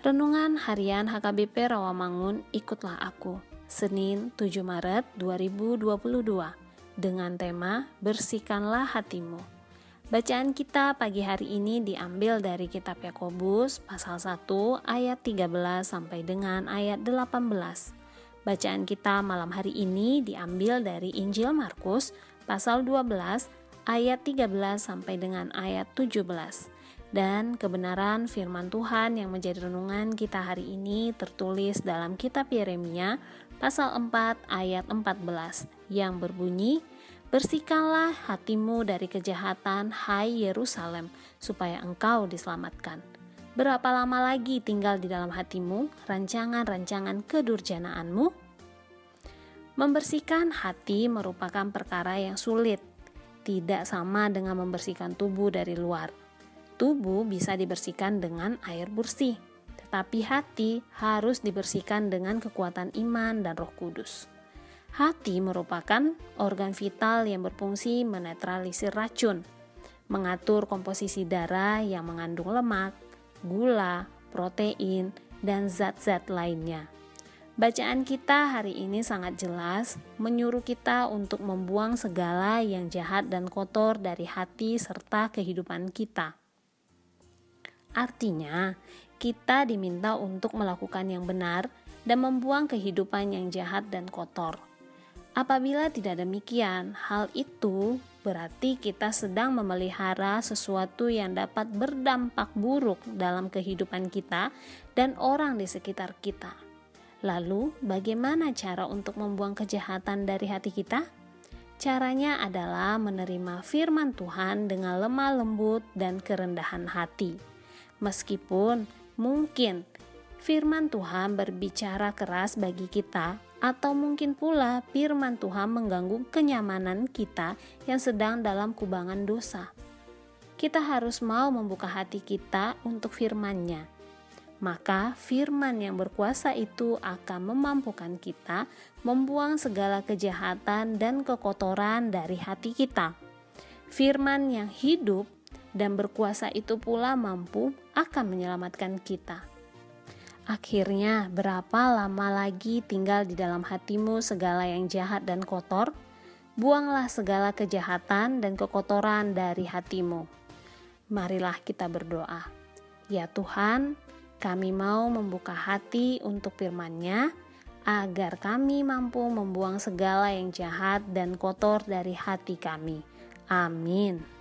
Renungan Harian HKBP Rawamangun Ikutlah Aku Senin 7 Maret 2022 dengan tema Bersihkanlah Hatimu. Bacaan kita pagi hari ini diambil dari kitab Yakobus pasal 1 ayat 13 sampai dengan ayat 18 Bacaan kita malam hari ini diambil dari Injil Markus pasal 12 ayat 13 sampai dengan ayat 17 dan kebenaran firman Tuhan yang menjadi renungan kita hari ini tertulis dalam kitab Yeremia pasal 4 ayat 14 yang berbunyi Bersihkanlah hatimu dari kejahatan hai Yerusalem supaya engkau diselamatkan. Berapa lama lagi tinggal di dalam hatimu rancangan-rancangan kedurjanaanmu? Membersihkan hati merupakan perkara yang sulit, tidak sama dengan membersihkan tubuh dari luar Tubuh bisa dibersihkan dengan air bersih, tetapi hati harus dibersihkan dengan kekuatan iman dan Roh Kudus. Hati merupakan organ vital yang berfungsi menetralisir racun, mengatur komposisi darah yang mengandung lemak, gula, protein, dan zat-zat lainnya. Bacaan kita hari ini sangat jelas menyuruh kita untuk membuang segala yang jahat dan kotor dari hati serta kehidupan kita. Artinya, kita diminta untuk melakukan yang benar dan membuang kehidupan yang jahat dan kotor. Apabila tidak demikian, hal itu berarti kita sedang memelihara sesuatu yang dapat berdampak buruk dalam kehidupan kita dan orang di sekitar kita. Lalu, bagaimana cara untuk membuang kejahatan dari hati kita? Caranya adalah menerima firman Tuhan dengan lemah lembut dan kerendahan hati. Meskipun mungkin firman Tuhan berbicara keras bagi kita, atau mungkin pula firman Tuhan mengganggu kenyamanan kita yang sedang dalam kubangan dosa. Kita harus mau membuka hati kita untuk firman-Nya. Maka firman yang berkuasa itu akan memampukan kita membuang segala kejahatan dan kekotoran dari hati kita. Firman yang hidup dan berkuasa itu pula mampu akan menyelamatkan kita. Akhirnya, berapa lama lagi tinggal di dalam hatimu segala yang jahat dan kotor? Buanglah segala kejahatan dan kekotoran dari hatimu. Marilah kita berdoa. Ya Tuhan, kami mau membuka hati untuk firman-Nya agar kami mampu membuang segala yang jahat dan kotor dari hati kami. Amin.